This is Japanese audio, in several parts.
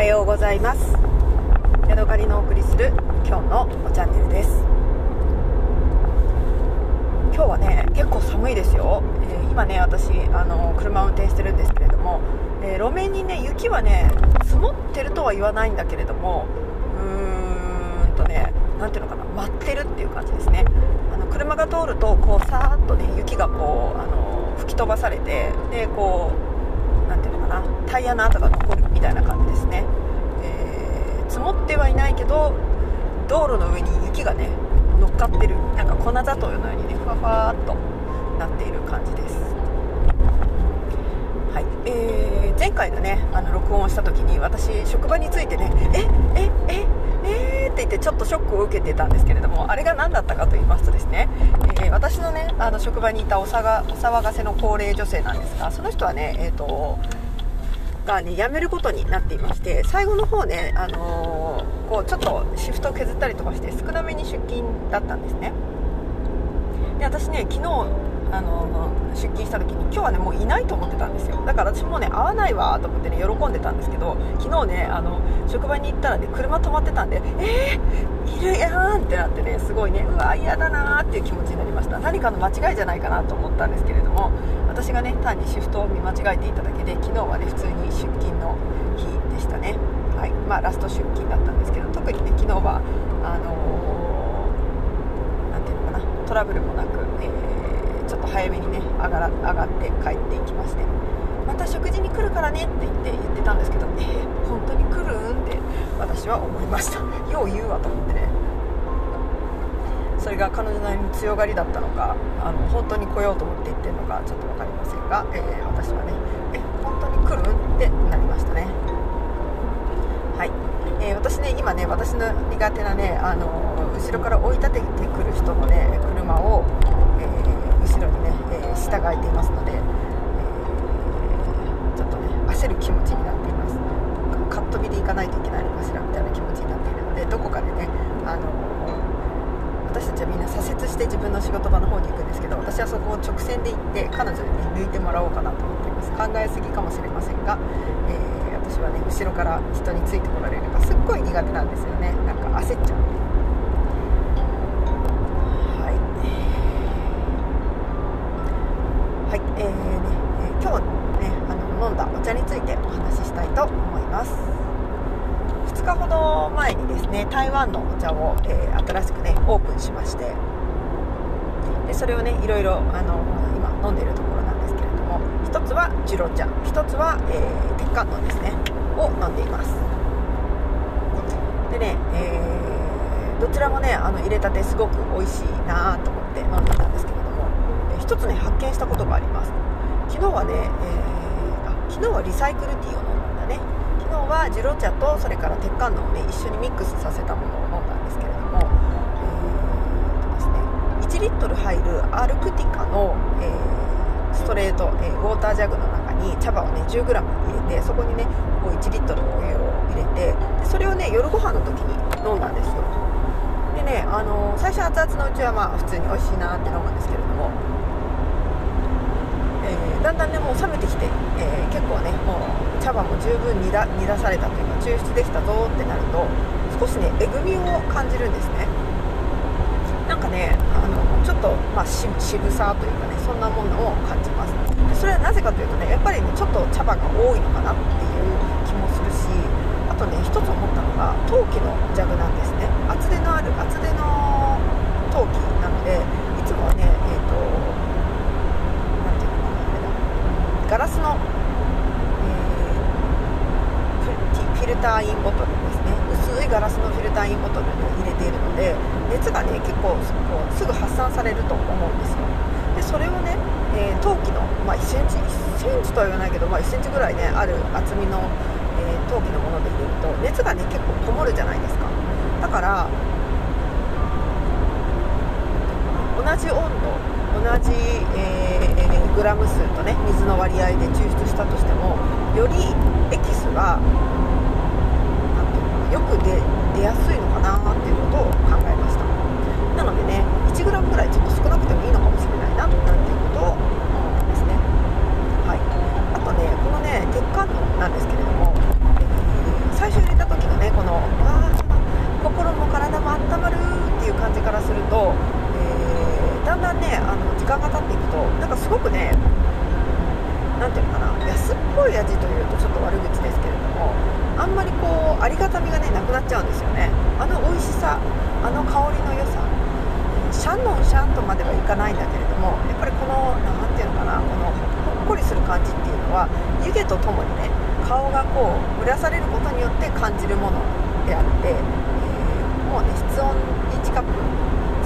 はようございます。ヤドカリのお送りする今日のチャンネルです。今日はね結構寒いですよ、えー、今ね私あの車を運転してるんですけれども、えー、路面にね雪はね積もってるとは言わないんだけれどもうーんとね何ていうのかな舞ってるっていう感じですね。あの車が通るとこうさーっとね雪がこうあの吹き飛ばされてでこう何ていうのかなタイヤの跡が残るみたいな感じですね、えー、積もってはいないけど道路の上に雪がね乗っかってるなんか粉砂糖のようにねふわふわっとなっている感じです。はい。えー、前回のねあの録音をした時に私職場についてねえええええー、って言ってちょっとショックを受けてたんですけれどもあれが何だったかと言いますとですね、えー、私のねあの職場にいたお騒がせの高齢女性なんですがその人はねえっ、ー、とがね辞めることになっていまして最後の方ね、あのー、こうちょっとシフトを削ったりとかして少なめに出勤だったんですね。で私ね昨日あの出勤した時に今日はねもういないと思ってたんですよ。だから私もね会わないわと思ってね喜んでたんですけど昨日ねあの職場に行ったらね車止まってたんでえー、いるやんってなってねすごいねうわ嫌だなーっていう気持ちになりました。何かの間違いじゃないかなと思ったんですけれども私がね単にシフトを見間違えていただけで昨日はね普通に出勤の日でしたね。はい。まあラスト出勤だったんですけど特にね昨日はあのー、ていうのかなトラブルもなく、えー早めにね上がら上がって帰っていきましてまた食事に来るからねって言って言ってたんですけどえー、本当に来るんって私は思いました。よう言うわと思ってね。それが彼女なりに強がりだったのかあの本当に来ようと思って言ってるのかちょっと分かりませんが、えー、私はねえ本当に来るんってなりましたね。はい、えー、私ね今ね私の苦手なねあの後ろから追い立ててくる人のね車を、従えていますので、えー、ちょっとね焦る気持ちになっています。カットビで行かないといけないのかしらみたいな気持ちになっているのでどこかでね、あの私たちはみんな左折して自分の仕事場の方に行くんですけど私はそこを直線で行って彼女にね抜いてもらおうかなと思っています。考えすぎかもしれませんが、えー、私はね後ろから人についてこられるのがすっごい苦手なんですよね。なんか焦っちゃう。たいと思います。2日ほど前にですね台湾のお茶を、えー、新しくねオープンしましてでそれをねいろいろあの今飲んでいるところなんですけれども1つはジュロ茶1つは、えー、鉄観音ですねを飲んでいます。でね、えー、どちらもねあの入れたてすごく美味しいなと思って飲んでたんですけれども、え1つね発見したことがあります。昨日はね、えー、あ昨日はリサイクルティーを飲はジロ茶とそれから鉄観音をね一緒にミックスさせたものを飲んだんですけれども、えーとですね、1リットル入るアルクティカの、えー、ストレート、えー、ウォータージャグの中に茶葉をね 10g 入れてそこにねこう1リットルお湯を入れてでそれをね夜ご飯の時に飲んだんですよ。でね、あのー、最初熱々のうちはまあ普通に美味しいなって飲むんですけれども、だんだんねもう冷めてきて、えー、結構ねもう茶葉も十分煮だ煮出されたというか抽出できたぞってなると少しねえぐみを感じるんですね。なんかねあのちょっと、まあ、渋さというかねそんなものを感じます。それはなぜかというとねやっぱりねちょっと茶葉が多いのかなっていう気もするしあとね一つ思ったのが陶器のジャグなんですね。厚手のある厚手の陶器なのでいつもはねえっ、ー、とガラスの、えー、フィルターインボトルですね。薄いガラスのフィルターインボトルに入れているので熱がね結構すぐ発散されると思うんですよ。でそれをね、えー、陶器の、まあ、1センチ1センチとは言わないけど、まあ、1センチぐらいねある厚みの、えー、陶器のもので入れると熱がね結構こもるじゃないですか。だから同じ温度同じ、えー、グラム数とね水の割合で抽出したとしてもよりエキスがよく出やすいのかなっていうことを考えました。なのでね 1g ぐらいちょっと少なくてもいいのかもしれないななんていうことを思ったんですね。はい。あとねこのね鉄管のなんですけれども、えー、最初間が経っていくとなんかすごくね何ていうのかな安っぽい味というとちょっと悪口ですけれどもあんまりこうありがたみがねなくなっちゃうんですよねあの美味しさあの香りの良さシャンノンシャンとまではいかないんだけれどもやっぱりこの何ていうのかなこのほっこりする感じっていうのは湯気とともにね顔がこう蒸らされることによって感じるものであって、えー、もうね室温に近く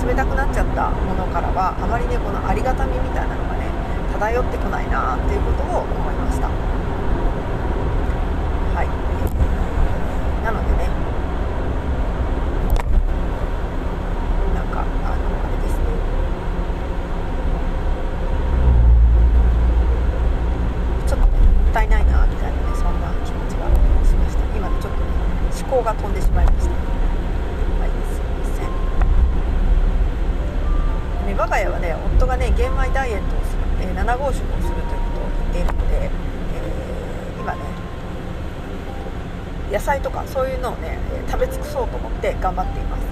冷たくなっちゃったものからはあまりねこのありがたみみたいなのがね漂ってこないなっていうことを思いましたはいなのでねなんかあのあれですねちょっとねもったいないなみたいなねそんな気持ちがしました今ねちょっとね思考が飛んでしまいましたね、我が家はね夫がね玄米ダイエットをする、えー、7号食をするということを言っているので、えー、今ね野菜とかそういうのをね食べ尽くそうと思って頑張っています。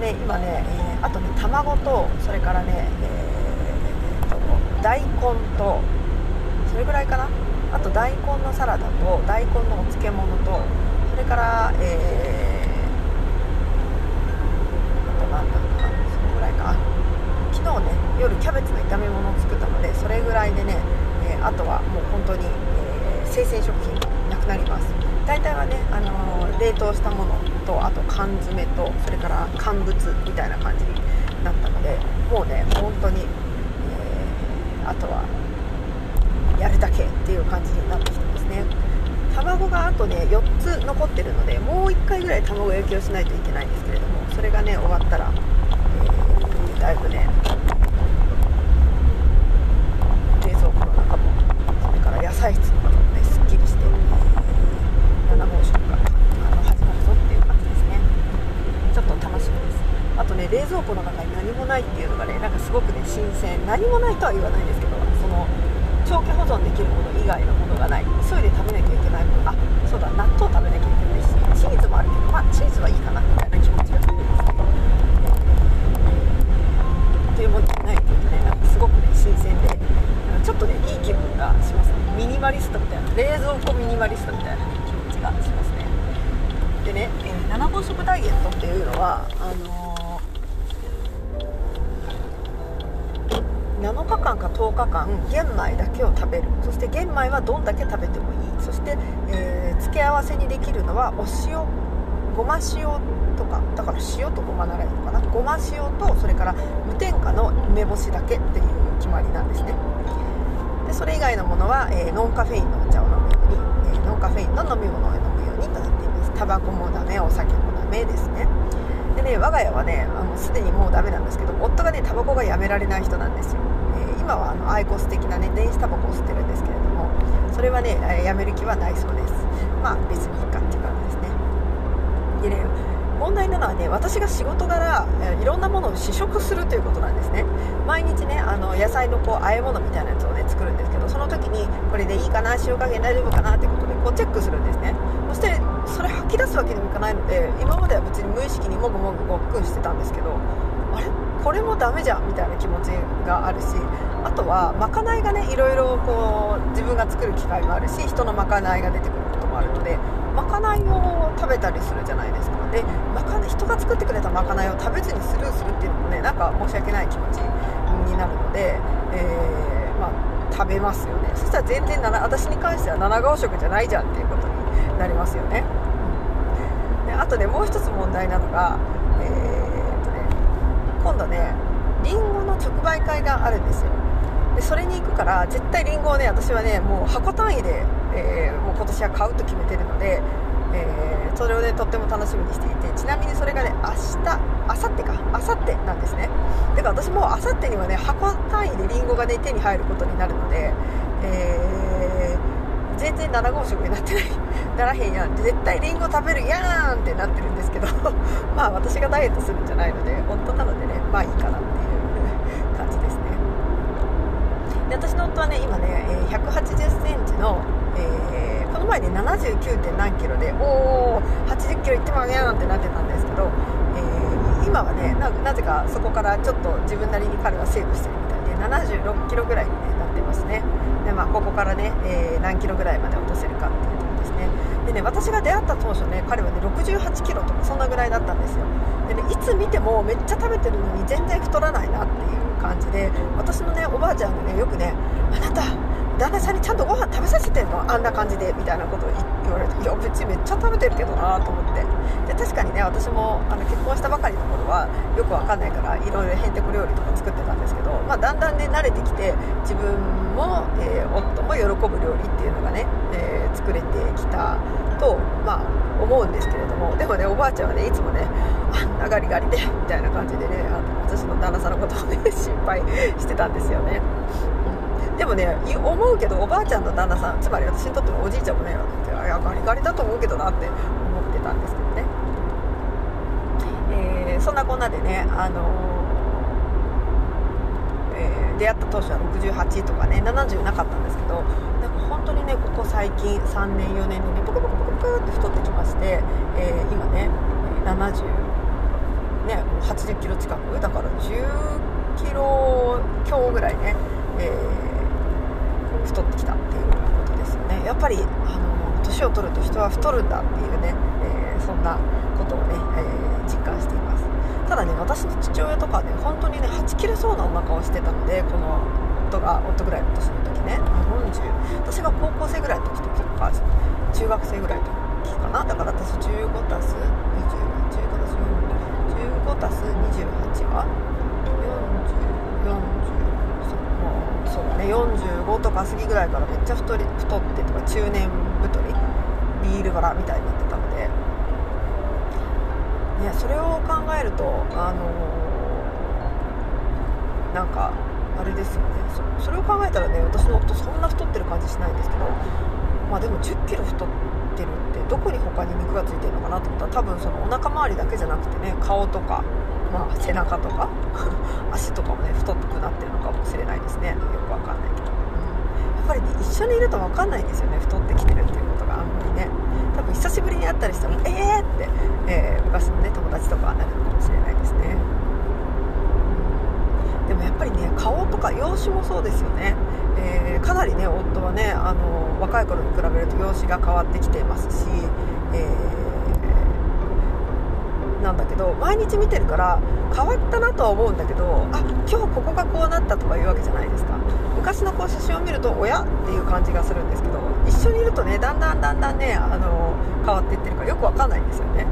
で、今ね、えー、あとね卵とそれからね、えー、大根とそれぐらいかな。あと大根のサラダと大根のお漬物とそれから、えー、あと何だろうな。そのぐらいか昨日ね夜キャベツの炒め物を作ったのでそれぐらいでね、えー、あとはもう本当に、えー、生鮮食品なくなります。大体はね、あのー、冷凍したものとあと缶詰とそれから乾物みたいな感じになったのでもうね本当に、えー、あとはやるだけっていう感じになってきてますね。卵があとね4つ残ってるのでもう1回ぐらい卵焼きをしないといけないんですけれどもそれがね終わったらえだいぶね冷蔵庫の中もそれから野菜室の中もねすっきりして7号食があの始まるぞっていう感じですねちょっと楽しみですあとね冷蔵庫の中に何もないっていうのがねなんかすごくね新鮮何もないとは言わないんですけどその長期保存できるもの以外のものがない急いで食べなきゃいけないものあそうだ納豆食べなきゃいけないしチーズもあるけどまあチーズはいいかなみたいな気持ちがするんですけどというものじゃないというねなんかすごくね新鮮でちょっとねいい気分がしますね。ミニマリストみたいな冷蔵庫ミニマリストみたいな、気持ちがしますね。でね、えー、7号食ダイエットっていうのはあのー、7日間か10日間玄米だけを食べる。そして玄米はどんだけ食べてもいい。そして、えー、付け合わせにできるのはお塩ごま塩とか。だから塩とごまならいいのかな。ごま塩とそれから無添加の梅干しだけっていう決まりなんですね。それ以外のものは、えー、ノンカフェインのお茶を飲むように、えー、ノンカフェインの飲み物を飲むようにとなっています。タバコもダメお酒もダメですね。でね我が家はねあのすでにもうダメなんですけど夫がねタバコがやめられない人なんですよ、えー、今はあのアイコス的なね電子タバコを吸ってるんですけれどもそれはね、えやめる気はないそうです。まあ別にいいかっていう感じですね。でね問題なのはね私が仕事柄いろんなものを試食するということなんですね。毎日ねあの野菜のこう和え物みたいなやつをその時にこれでいいかな塩加減大丈夫かなってことでこうチェックするんですね。そしてそれ吐き出すわけにもいかないので今までは別に無意識にもぐもぐごっくんしてたんですけどあれ？これもダメじゃんみたいな気持ちがあるしあとはまかないがねいろいろこう自分が作る機会もあるし人のまかないが出てくることもあるのでまかないを食べたりするじゃないですか。でまかない人が作ってくれたまかないを食べずにスルーするっていうのもねなんか申し訳ない気持ちになるので、えー、食べますよね。そしたら全然私に関しては7号食じゃないじゃんっていうことになりますよね、であとねもう一つ問題なのが、えー、っとね今度ねりんごの直売会があるんですよ。でそれに行くから絶対りんごをね私はねもう箱単位で、えー、もう今年は買うと決めてるのでえー、それをねとっても楽しみにしていてちなみにそれがね明日明後日か。明後日なんですね。だか私も明後日にはね箱単位でりんごがね手に入ることになるので、えー、全然7号食になってない。ならへんやん。絶対りんご食べるやんってなってるんですけど。まあ私がダイエットするんじゃないので夫なのでねまあいいかなっていう感じですね。で私の夫はね今ね1 8 0センチの、えーの前で 79. 点何キロでおお80キロいってまうねなんてなってたんですけど、えー、今はねなぜかそこからちょっと自分なりに彼はセーブしてるみたいで36キロぐらいに、ね、なってますねで、まあ、ここからね、えー、何キロぐらいまで落とせるかっていうところですねでね私が出会った当初ね彼はね68キロとかそんなぐらいだったんですよでねいつ見てもめっちゃ食べてるのに全然太らないなっていう感じで私のねおばあちゃんがねよくねあなた旦那さんにちゃんとご飯食べさせてんの？あんな感じでみたいなことを言われていや別にめっちゃ食べてるけどなと思って。で確かにね私もあの結婚したばかりの頃はよくわかんないからいろいろへんてこ料理とか作ってたんですけど、まあ、だんだんね慣れてきて自分も、えー、夫も喜ぶ料理っていうのがね、えー、作れてきたと、まあ、思うんですけれども。でもねおばあちゃんはねいつもねあんなガリガリでみたいな感じでねあの私の旦那さんのことをね心配してたんですよね。でもね思うけどおばあちゃんの旦那さんつまり私にとってのおじいちゃんもねいやガリガリだと思うけどなって思ってたんですけどね、えー、そんなこんなでね、あのー、え、出会った当初は68とかね70なかったんですけどなんか本当にねここ最近3年4年でねポクポクポクポクって太ってきまして、えー、今ね70ね80キロ近く？だから10キロ強ぐらいね、えー太ってきたっていうことですよね。やっぱりあの年を取ると人は太るんだっていうね、えー、そんなことをね、えー、実感しています。ただね私の父親とかね本当にねはち切れそうなお腹をしてたのでこの夫が夫ぐらいの年の時ね。40私が高校生ぐらいの時とか中学生ぐらいの時かな。だから私15たす20 15たす15たす28は40 40そうだね。45とか過ぎぐらいからめっちゃ太り太ってとか中年太りビール腹みたいになってたので、ね、それを考えるとあのー、なんかあれですよね。それを考えたらね私の夫そんな太ってる感じしないんですけどまあでも1 0キロ太ってるってどこに他に肉がついてるのかなと思ったら多分そのお腹周りだけじゃなくてね顔とかまあ、背中とか 足と緒にいると分かんないんですよね。太ってきてるっていうことがあんまりね。多分久しぶりに会ったりしたら「ええー!」って、えー、昔のね友達とかはなるのかもしれないですね、でもやっぱりね顔とか容姿もそうですよね。えー、かなりね夫はねあの若い頃に比べると容姿が変わってきていますし、えーなんだけど毎日見てるから変わったなとは思うんだけどあ今日ここがこうなったとかいうわけじゃないですか。昔のこう写真を見ると親っていう感じがするんですけど一緒にいるとねだんだんだんだんねあの変わっていってるからよくわかんないんですよね。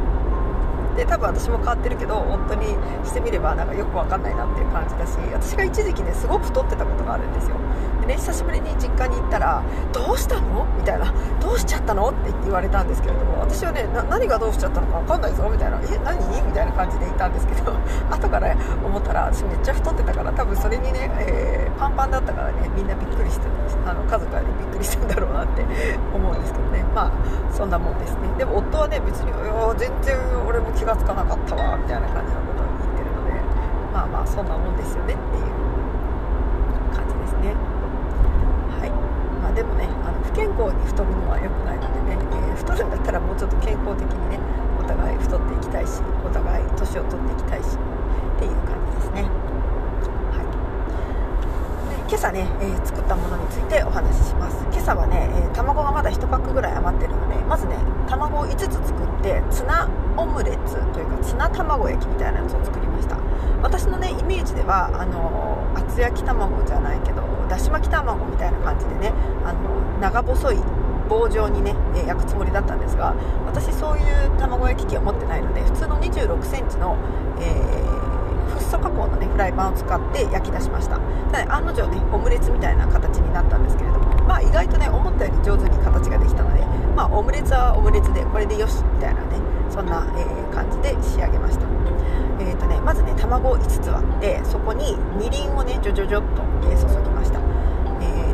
で多分私も変わってるけど夫にしてみればなんかよくわかんないなっていう感じだし私が一時期ねすごく太ってたことがあるんですよ。でね久しぶりに実家に行ったら「どうしたの?」みたいな「どうしちゃったの?」って言われたんですけれども私はね何がどうしちゃったのかわかんないぞみたいな「え何?」みたいな感じでいたんですけど 後から思ったら私めっちゃ太ってたから多分それにね、えー、パンパンだったからねみんなびっくりしてあの家族はねびっくりしたんだろうなって 思うんですけどねまあそんなもんですねでも夫はね別に「いや全然俺も気が付かなかったわ」みたいな感じのことを言ってるのでまあまあそんなもんですよねっていう感じですねでもねあの不健康に太るのは良くないのでね、えー、太るんだったらもうちょっと健康的にねお互い太っていきたいしお互い年を取っていきたいしっていう感じですね。はい、で今朝ね、えー、作ったものについてお話しします。今朝はね、えー、卵がまだ1パックぐらい余ってるのでまずね卵を5つ作ってツナオムレツというかツナ卵焼きみたいなやつを作りました。私のねイメージではあの厚焼き卵じゃないけどだし巻き卵みたいな感じでねあの長細い棒状にね、焼くつもりだったんですが私そういう卵焼き器を持ってないので普通の2 6センチの、えー、フッ素加工のねフライパンを使って焼き出しました。ただ案の定ねオムレツみたいな形になったんですけれどもまあ意外とね思ったより上手に形ができたのでまあオムレツはオムレツでこれでよしみたいなねそんな、えー、感じで仕上げました。えーとね、まずね卵を5つ割ってそこにみりんをねジョジョジョっと、え、注ぎ、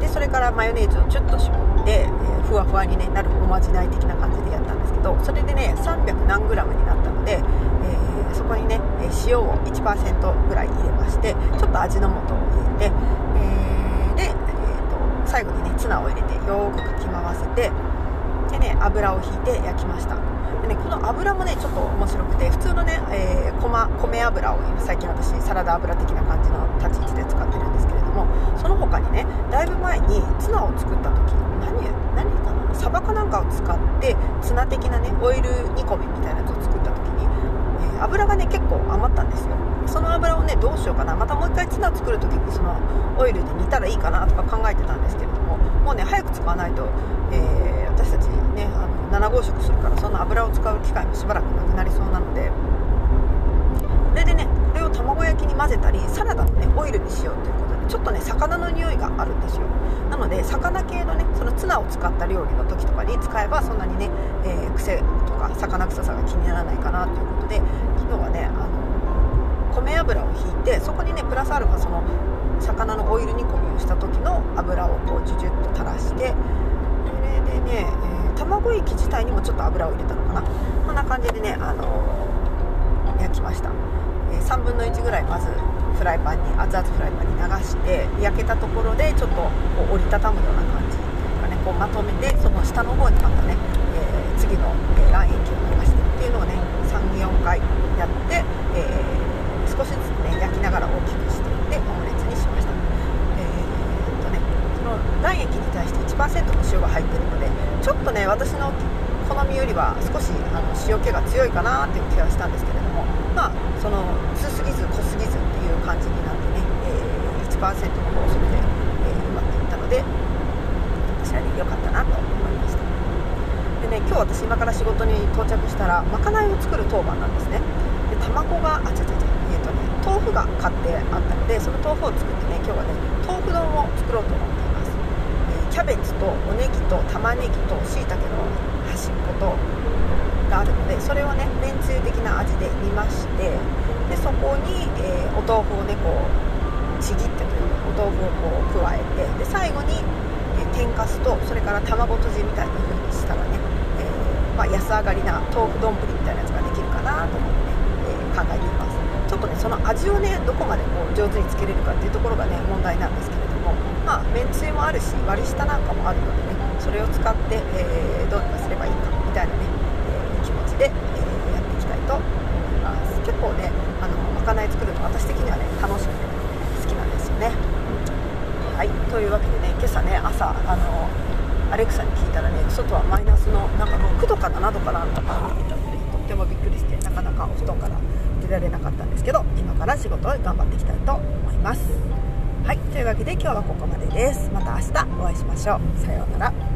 でそれからマヨネーズをちょっと絞って、えー、ふわふわに、ね、なるおまじない的な感じでやったんですけどそれでね300何グラムになったので、えー、そこにね塩を1%ぐらい入れましてちょっと味の素を入れて、えで、えーと最後にねツナを入れてよくかき回せてでね油をひいて焼きました。でねこの油もねちょっと面白くて普通のね、えー、米米油を最近私サラダ油的な感じの立ち位置で使ってるんですけれどもその他にねだいぶ前にツナを作った時何何かなサバかなんかを使ってツナ的なねオイル煮込みみたいなやつを作った時に、えー、油がね結構余ったんですよ。その油をねどうしようかなまたもう一回ツナ作る時にそのオイルで煮たらいいかなとか考えてたんですけれどももうね早く使わないと、えー、私たちねあの7号食するからそんな油を使う機会もしばらくなくなりそうなのでこれでねこれを卵焼きに混ぜたりサラダのねオイルにしようというちょっとね魚の匂いがあるんですよ。なので魚系のねそのツナを使った料理の時とかに使えばそんなにね、えー、癖とか魚臭さが気にならないかなということで昨日はねあの米油をひいてそこにねプラスアルファその魚のオイル煮込みをした時の油をこうジュジュッと垂らしてこれでね、えー、卵液自体にもちょっと油を入れたのかな。こんな感じでね、あの、焼きました、えー、3分の1ぐらいまずフライパンに熱々フライパンに流して焼けたところでちょっとこう折りたたむような感じというかねこうまとめてその下の方にまたね、え次の、え卵液を流してっていうのをね34回やって、え少しずつね焼きながら大きくしていってオムレツにしました。えー、っとねその卵液に対して1%の塩が入ってるのでちょっとね私の好みよりは少しあの塩気が強いかなっていう気はしたんですけれどもまあその薄すぎず濃すぎず感じになってね、えー、1%の法則で、えー、うまくいったので私はね良かったなと思いました。でね今日私今から仕事に到着したらまかないを作る当番なんですね。で卵があちゃちゃちゃえっ、ー、とね豆腐が買ってあったのでその豆腐を作ってね今日はね豆腐丼を作ろうと思っています、え、キャベツとおネギと玉ねぎとしいたけの端っことがあるのでそれをねめんつゆ的な味で煮ましてでそこに、えー、お豆腐をねこうちぎってというかお豆腐をこう加えてで最後に、えー、天かすとそれから卵とじみたいな風にしたらね、えー、まあ、安上がりな豆腐丼みたいなやつができるかなと思ってね、え考えています。ちょっとねその味をねどこまでこう上手につけれるかっていうところがね問題なんですけれどもまあめんつゆもあるし割り下なんかもあるのでねそれを使って、えー、どうにかすればいいかみたいなね、え、気持ちで、えー、とます。結構ねあのまかない作るの私的にはね楽しくて、好きなんですよね。はい。というわけでね今朝ね朝あのアレクサに聞いたらね外はマイナスのなんか6度か7度かなんだかって言ったのでとってもびっくりしてなかなかお布団から出られなかったんですけど今から仕事を頑張っていきたいと思います。はい。というわけで今日はここまでです。また明日お会いしましょう。さようなら。